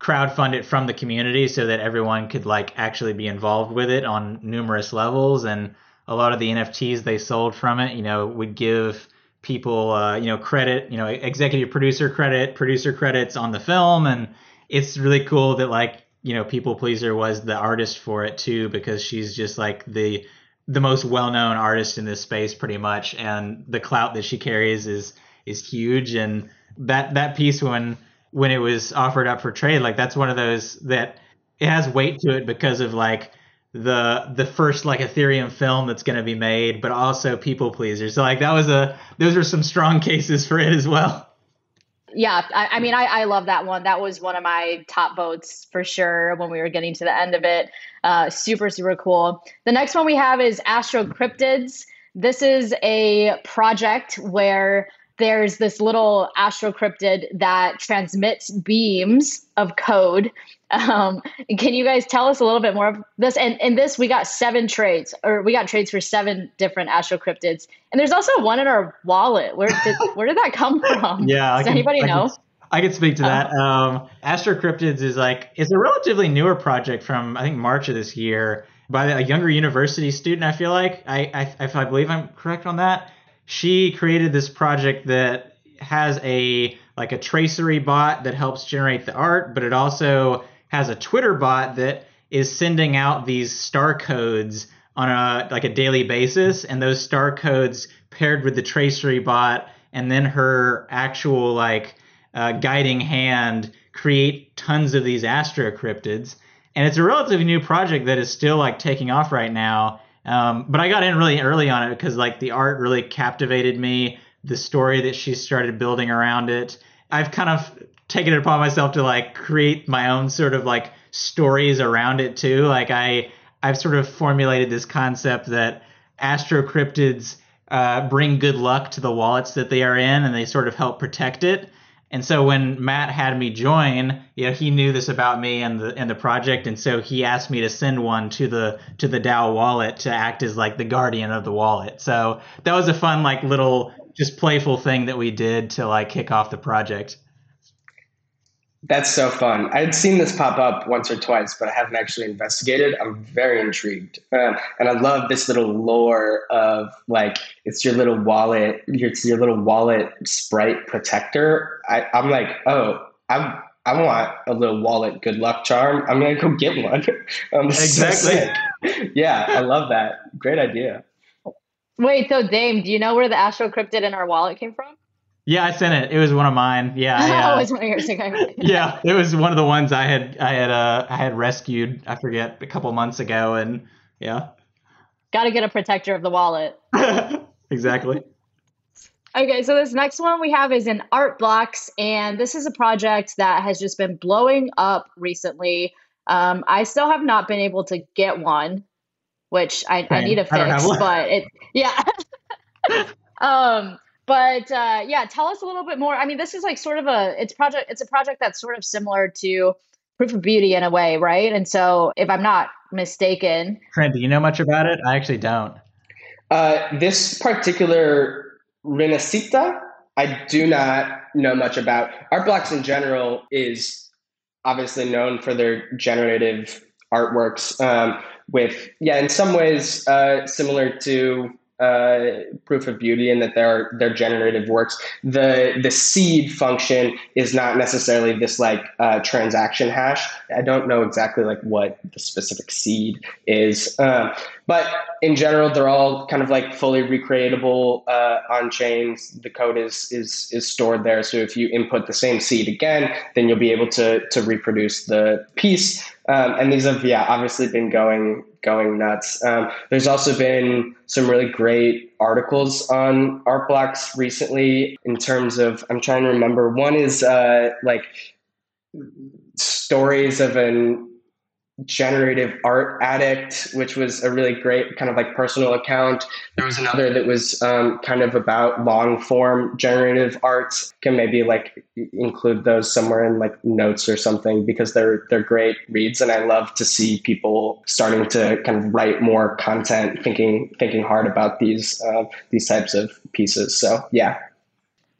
crowdfund it from the community so that everyone could like actually be involved with it on numerous levels and a lot of the NFTs they sold from it, you know, would give people uh, you know credit, you know, executive producer credit, producer credits on the film and it's really cool that like you know, People Pleaser was the artist for it too, because she's just like the the most well known artist in this space pretty much, and the clout that she carries is is huge. And that that piece when when it was offered up for trade, like that's one of those that it has weight to it because of like the the first like Ethereum film that's going to be made, but also people pleaser. So like that was a those are some strong cases for it as well yeah, I, I mean, I, I, love that one. That was one of my top votes for sure when we were getting to the end of it. Uh, super, super cool. The next one we have is Astro Cryptids. This is a project where there's this little astro cryptid that transmits beams of code. Um, can you guys tell us a little bit more of this? And in this, we got seven trades, or we got trades for seven different astro cryptids. And there's also one in our wallet. Where did where did that come from? Yeah, does can, anybody I know? Can, I can speak to that. Oh. Um, Astrocryptids is like it's a relatively newer project from I think March of this year by a younger university student. I feel like I I, if I believe I'm correct on that she created this project that has a like a tracery bot that helps generate the art, but it also has a Twitter bot that is sending out these star codes on a like a daily basis, and those star codes paired with the tracery bot and then her actual like uh, guiding hand create tons of these astro cryptids. And it's a relatively new project that is still like taking off right now. Um, but I got in really early on it because like the art really captivated me. The story that she started building around it. I've kind of taken it upon myself to like create my own sort of like stories around it too. Like I I've sort of formulated this concept that astrocryptids uh, bring good luck to the wallets that they are in, and they sort of help protect it. And so when Matt had me join, you know, he knew this about me and the and the project, and so he asked me to send one to the to the DAO wallet to act as like the guardian of the wallet. So that was a fun like little just playful thing that we did to like kick off the project. That's so fun. I'd seen this pop up once or twice, but I haven't actually investigated. I'm very intrigued. Um, and I love this little lore of like, it's your little wallet, it's your little wallet sprite protector. I, I'm like, oh, I'm, I want a little wallet good luck charm. I'm going to go get one. um, exactly. So yeah, I love that. Great idea. Wait, so Dame, do you know where the Astro Cryptid in our wallet came from? Yeah, I sent it. It was one of mine. Yeah, uh, oh, it's one of yours. Okay. yeah, it was one of the ones I had I had uh I had rescued. I forget a couple months ago, and yeah. Got to get a protector of the wallet. exactly. Okay, so this next one we have is in Art Blocks, and this is a project that has just been blowing up recently. Um, I still have not been able to get one, which I, I need to fix, but it yeah. um but uh, yeah, tell us a little bit more. I mean, this is like sort of a it's project. It's a project that's sort of similar to Proof of Beauty in a way, right? And so, if I'm not mistaken, Trent, do you know much about it? I actually don't. Uh, this particular Rinascita, I do not know much about. Art blocks in general is obviously known for their generative artworks. Um, with yeah, in some ways uh, similar to uh, proof of beauty and that they're generative works. The the seed function is not necessarily this like uh, transaction hash. I don't know exactly like what the specific seed is, uh, but in general, they're all kind of like fully recreatable uh, on chains. The code is is is stored there. So if you input the same seed again, then you'll be able to to reproduce the piece. Um, and these have yeah obviously been going going nuts. Um, there's also been some really great articles on art blocks recently in terms of I'm trying to remember. One is uh, like stories of an generative art addict which was a really great kind of like personal account. There was another that was um, kind of about long form generative arts can maybe like include those somewhere in like notes or something because they're they're great reads and i love to see people starting to kind of write more content thinking thinking hard about these uh, these types of pieces. So yeah.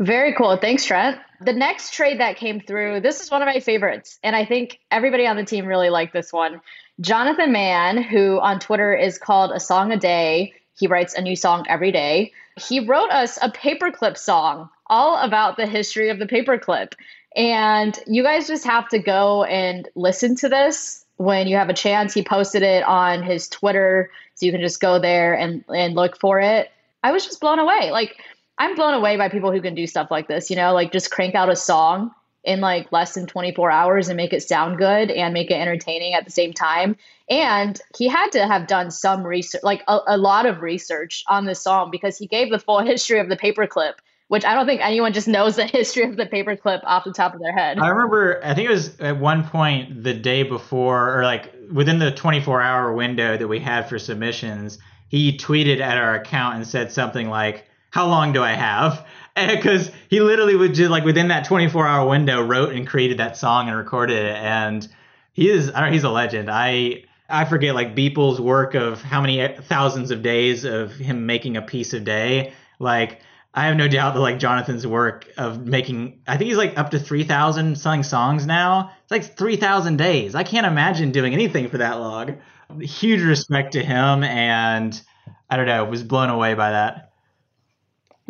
Very cool. Thanks trent the next trade that came through, this is one of my favorites. And I think everybody on the team really liked this one. Jonathan Mann, who on Twitter is called A Song a Day, he writes a new song every day. He wrote us a paperclip song all about the history of the paperclip. And you guys just have to go and listen to this when you have a chance. He posted it on his Twitter, so you can just go there and, and look for it. I was just blown away. Like, I'm blown away by people who can do stuff like this, you know, like just crank out a song in like less than 24 hours and make it sound good and make it entertaining at the same time. And he had to have done some research, like a, a lot of research on this song because he gave the full history of the paperclip which I don't think anyone just knows the history of the paperclip off the top of their head. I remember, I think it was at one point the day before, or like within the 24 hour window that we had for submissions, he tweeted at our account and said something like, how long do I have? Because he literally would just like within that 24 hour window wrote and created that song and recorded it, and he is I don't, he's a legend. I I forget like Beeple's work of how many thousands of days of him making a piece a day. Like I have no doubt that like Jonathan's work of making I think he's like up to 3,000 selling songs now. It's like 3,000 days. I can't imagine doing anything for that long. Huge respect to him and I don't know, was blown away by that.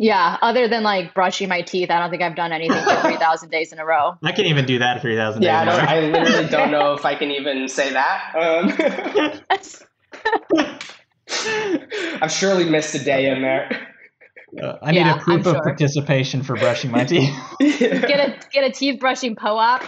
Yeah, other than like brushing my teeth, I don't think I've done anything for 3,000 days in a row. I can't even do that 3,000 yeah, days. Yeah, I, I, literally don't know if I can even say that. Um, I've surely missed a day in there. Uh, I need yeah, a proof of participation for brushing my teeth. get a get a teeth brushing POAP.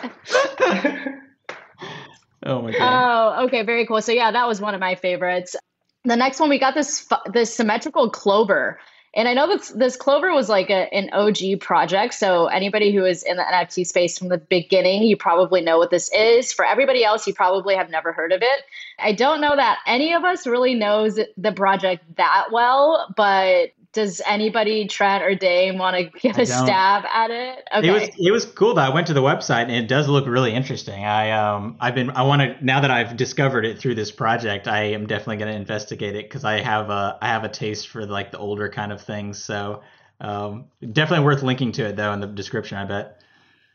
oh my god. Oh, okay, very cool. So yeah, that was one of my favorites. The next one we got this this symmetrical clover And I know this this Clover was like a, an OG project. So anybody who is in the NFT space from the beginning, you probably know what this is. For everybody else, you probably have never heard of it. I don't know that any of us really knows the project that well, but does anybody Trent or Dame want to give a stab at it? Okay. It was it was cool though. I went to the website and it does look really interesting. I um I've been I want to now that I've discovered it through this project, I am definitely going to investigate it because I have a I have a taste for like the older kind of things. So um, definitely worth linking to it though in the description. I bet.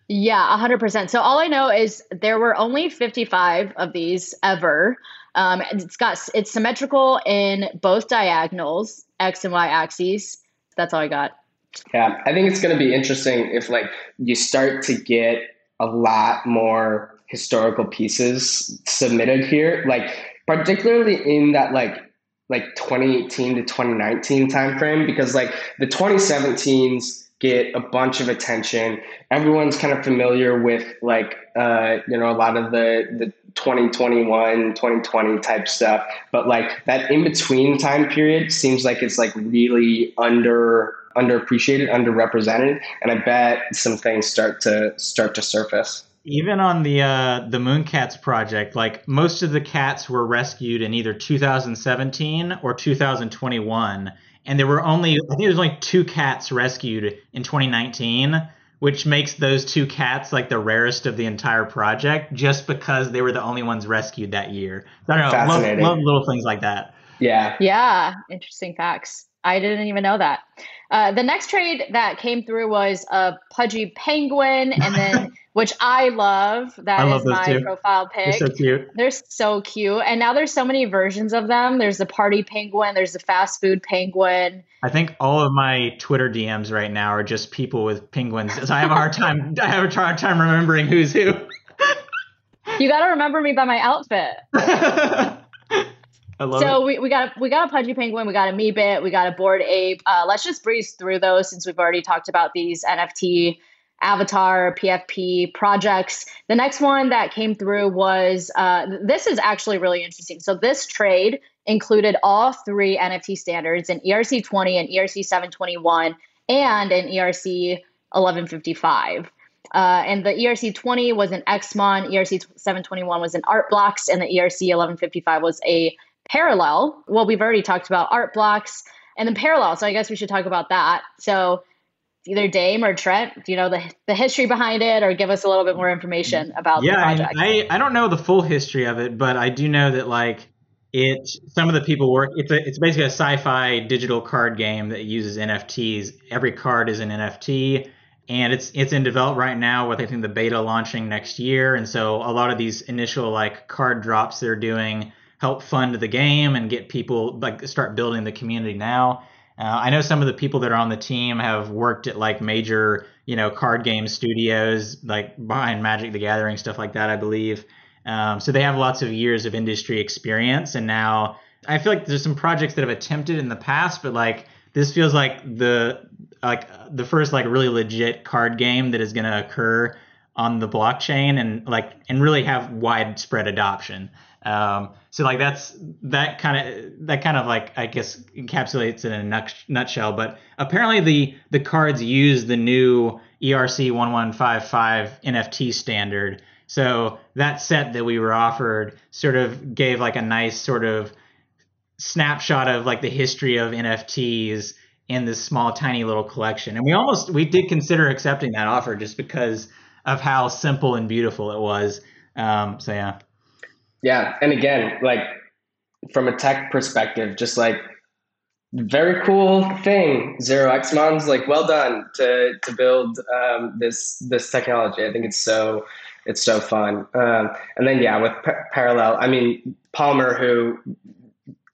Yeah, 100%. So all I know is there were only 55 of these ever. Um, it's got it's symmetrical in both diagonals, x and y axes. That's all I got. Yeah, I think it's going to be interesting if like you start to get a lot more historical pieces submitted here, like particularly in that like like 2018 to 2019 timeframe, because like the 2017s get a bunch of attention. Everyone's kind of familiar with like uh, you know a lot of the the 2021 2020 type stuff. But like that in between time period seems like it's like really under underappreciated underrepresented. And i bet some things start to start to surface. Even on the uh, the Mooncats project, like most of the cats were rescued in either 2017 or 2021, and there were only I think there was only two cats rescued in 2019 which makes those two cats like the rarest of the entire project just because they were the only ones rescued that year. I don't know, love, love little things like that. Yeah. Yeah. Interesting facts. I didn't even know that. Uh, the next trade that came through was a pudgy penguin, and then which I love. That I love is my too. profile pic. They're so cute. They're so cute, and now there's so many versions of them. There's the party penguin. There's the fast food penguin. I think all of my Twitter DMs right now are just people with penguins. So I have a hard time. I have a hard time remembering who's who. you got to remember me by my outfit. so we, we got a, we got a pudgy penguin, we got a Meebit, we got a Bored Ape. Uh, let's just breeze through those since we've already talked about these NFT avatar PFP projects. The next one that came through was uh, this is actually really interesting. So this trade included all three NFT standards an ERC 20 and ERC 721 and an ERC 1155. Uh, and the ERC 20 was an XMON, ERC 721 was an Art Blocks, and the ERC 1155 was a parallel. Well, we've already talked about art blocks and then parallel. So I guess we should talk about that. So either Dame or Trent, do you know the the history behind it, or give us a little bit more information about yeah, the project? I, I don't know the full history of it, but I do know that like it some of the people work it's a it's basically a sci-fi digital card game that uses NFTs. Every card is an NFT and it's it's in develop right now with I think the beta launching next year and so a lot of these initial like card drops they're doing help fund the game and get people like start building the community now. Uh, I know some of the people that are on the team have worked at like major, you know, card game studios, like behind Magic the Gathering, stuff like that, I believe. Um, so they have lots of years of industry experience. And now I feel like there's some projects that have attempted in the past, but like this feels like the like the first like really legit card game that is going to occur on the blockchain and like and really have widespread adoption. Um, so like that's that kind of that kind of like I guess encapsulates it in a nutshell. But apparently the the cards use the new ERC one one five five NFT standard. So that set that we were offered sort of gave like a nice sort of snapshot of like the history of NFTs in this small tiny little collection. And we almost we did consider accepting that offer just because of how simple and beautiful it was. Um, so yeah. Yeah, and again, like from a tech perspective, just like very cool thing. Zero X Mons, like well done to to build um, this this technology. I think it's so it's so fun. Um, and then yeah, with Parallel, I mean Palmer, who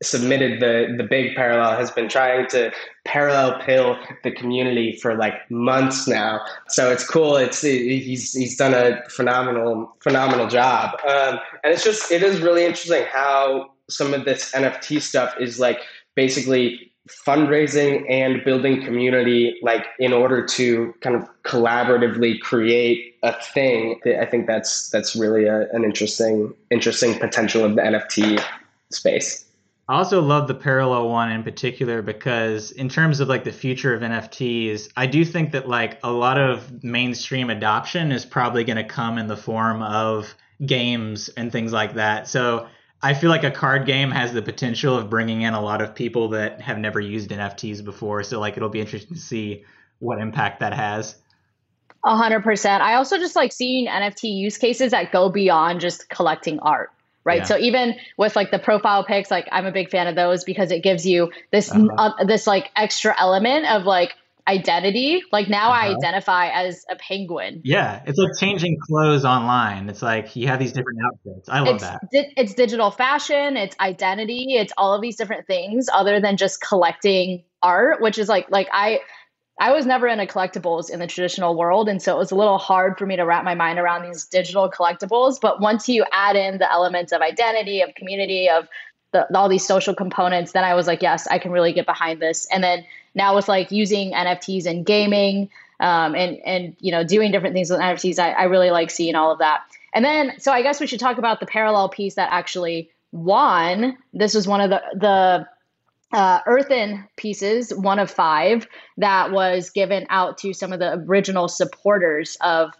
submitted the the big parallel has been trying to parallel pill the community for like months now. So it's cool. It's he's he's done a phenomenal phenomenal job. Um, and it's just it is really interesting how some of this nft stuff is like basically fundraising and building community like in order to kind of collaboratively create a thing. I think that's that's really a, an interesting interesting potential of the nft space I also love the parallel one in particular because in terms of like the future of NFTs, I do think that like a lot of mainstream adoption is probably going to come in the form of games and things like that. So I feel like a card game has the potential of bringing in a lot of people that have never used NFTs before. So like it'll be interesting to see what impact that has. A hundred percent. I also just like seeing NFT use cases that go beyond just collecting art right? Yeah. so even with like the profile pics like i'm a big fan of those because it gives you this uh-huh. uh, this like extra element of like identity. Like now uh-huh. i identify as a penguin. Yeah. It's like changing clothes online. It's like you have these different outfits. I love it's, that. di- it's digital fashion. It's identity. It's all of these different things other than just collecting art which is like like i I was never into collectibles in the traditional world. And so it was a little hard for me to wrap my mind around these digital collectibles. But once you add in the elements of identity, of community, of the, all these social components, then I was like, yes, I can really get behind this. And then now with like using NFTs in gaming um, and, and, you know, doing different things with NFTs, I, I really like seeing all of that. And then, so I guess we should talk about the parallel piece that actually won. This was one of the, the uh, earthen pieces, one of five, that was given out to some of the original supporters of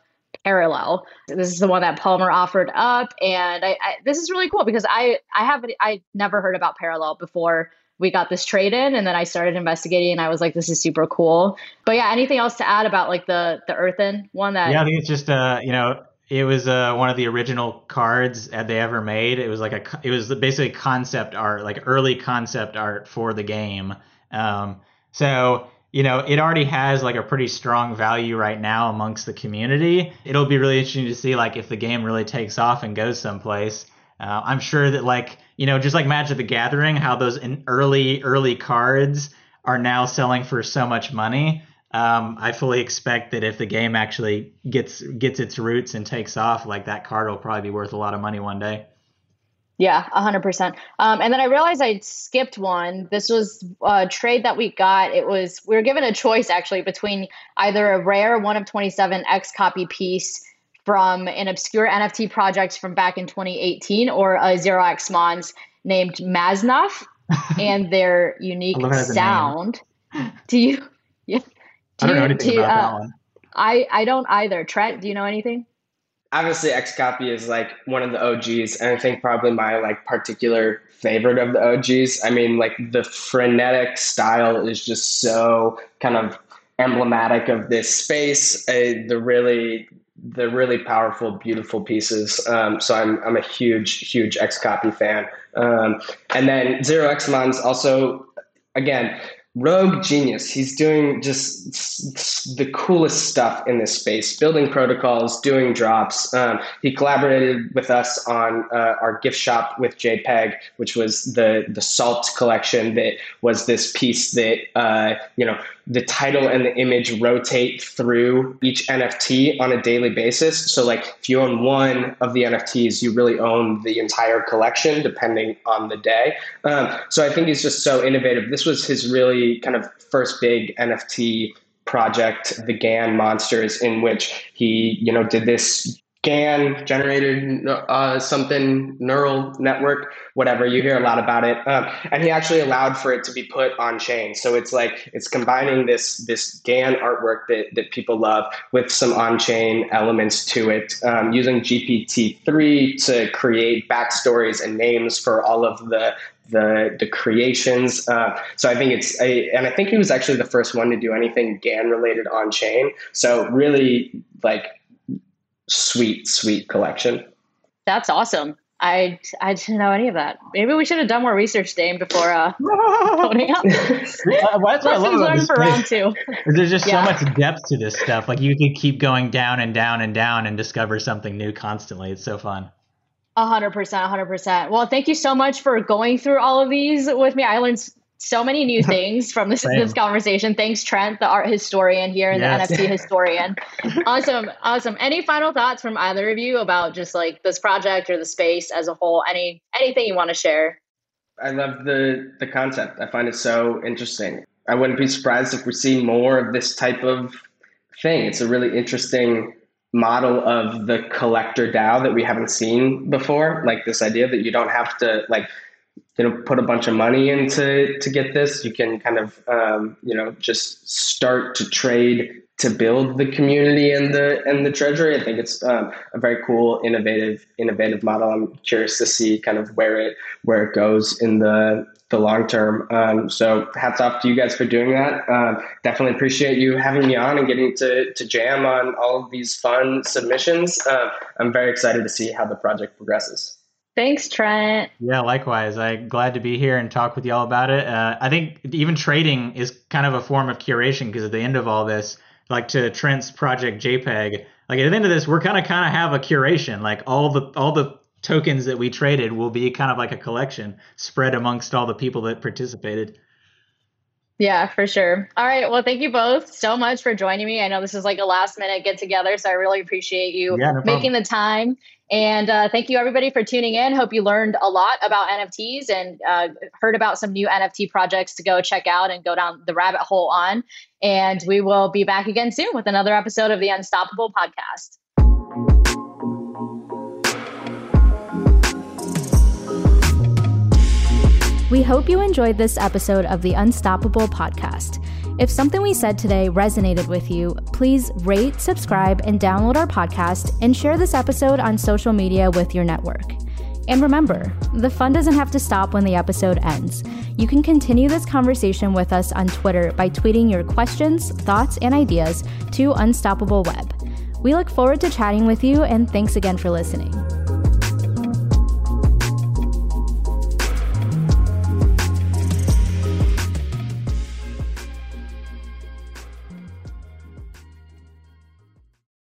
Parallel. This is the one that Palmer offered up, and I, I, this is really cool because I I have I never heard about Parallel before we got this trade in, and then I started investigating, and I was like, this is super cool. But yeah, anything else to add about like the the earthen one that? Yeah, I think it's just uh you know it was uh, one of the original cards that they ever made. It was like a, it was basically concept art, like early concept art for the game. Um, so you know, it already has like a pretty strong value right now amongst the community. It'll be really interesting to see like if the game really takes off and goes someplace. Uh, I'm sure that like you know, just like Magic the Gathering, how those early early cards are now selling for so much money um, I fully expect that if the game actually gets gets its roots and takes off, like that card will probably be worth a lot of money one day. Yeah, hundred percent. Um, and then I realized I skipped one. This was a trade that we got. It was we were given a choice actually between either a rare one of twenty seven XCOPY piece from an obscure NFT project from back in 2018 or a Zero X Mons named Maznaf and their unique sound. Do you? Yeah. I don't know anything about uh, that one. I I don't either. Trent, do you know anything? Obviously, XCOPY is like one of the OGs, and I think probably my like particular favorite of the OGs. I mean, like the frenetic style is just so kind of emblematic of this space. Uh, the really the really powerful, beautiful pieces. Um, so I'm I'm a huge huge XCOPY fan. Um, and then Zero X Mons also again rogue genius. He's doing just the coolest stuff in this space, building protocols, doing drops. Um, he collaborated with us on uh, our gift shop with JPEG, which was the the Salt collection. That was this piece that uh, you know the title and the image rotate through each NFT on a daily basis. So, like, if you own one of the NFTs, you really own the entire collection, depending on the day. Um, so, I think he's just so innovative. This was his really kind of first big NFT project, the GAN Monsters, in which he, you know, did this GAN generated uh, something neural network, whatever. You hear a lot about it, um, and he actually allowed for it to be put on chain. So it's like it's combining this this GAN artwork that that people love with some on chain elements to it, um, using GPT three to create backstories and names for all of the the the creations. Uh, so I think it's a, and I think he was actually the first one to do anything GAN related on chain. So really like sweet, sweet collection. That's awesome. I I didn't know any of that. Maybe we should have done more research, Dame, before uh, phoning up. Lessons learned for round two. There's just yeah. so much depth to this stuff. Like you could keep going down and down and down and discover something new constantly. It's so fun. A hundred percent, a hundred percent. Well, thank you so much for going through all of these with me. I learned so many new things from this, this conversation. Thanks, Trent, the art historian here and yes. the NFT historian. awesome. Awesome. Any final thoughts from either of you about just like this project or the space as a whole? Any anything you want to share? I love the the concept. I find it so interesting. I wouldn't be surprised if we see more of this type of thing. It's a really interesting model of the collector DAO that we haven't seen before. Like this idea that you don't have to like you know put a bunch of money into to get this. You can kind of um, you know just start to trade to build the community and the and the treasury. I think it's um, a very cool, innovative, innovative model. I'm curious to see kind of where it where it goes in the the long term. Um, so hats off to you guys for doing that. Um, definitely appreciate you having me on and getting to to jam on all of these fun submissions. Uh, I'm very excited to see how the project progresses. Thanks, Trent. Yeah, likewise. I'm glad to be here and talk with y'all about it. Uh, I think even trading is kind of a form of curation because at the end of all this, like to Trent's project JPEG, like at the end of this, we're kind of kind of have a curation. Like all the all the tokens that we traded will be kind of like a collection spread amongst all the people that participated. Yeah, for sure. All right. Well, thank you both so much for joining me. I know this is like a last minute get together, so I really appreciate you yeah, no making the time. And uh, thank you, everybody, for tuning in. Hope you learned a lot about NFTs and uh, heard about some new NFT projects to go check out and go down the rabbit hole on. And we will be back again soon with another episode of the Unstoppable podcast. We hope you enjoyed this episode of the Unstoppable podcast. If something we said today resonated with you, please rate, subscribe, and download our podcast and share this episode on social media with your network. And remember, the fun doesn't have to stop when the episode ends. You can continue this conversation with us on Twitter by tweeting your questions, thoughts, and ideas to Unstoppable Web. We look forward to chatting with you, and thanks again for listening.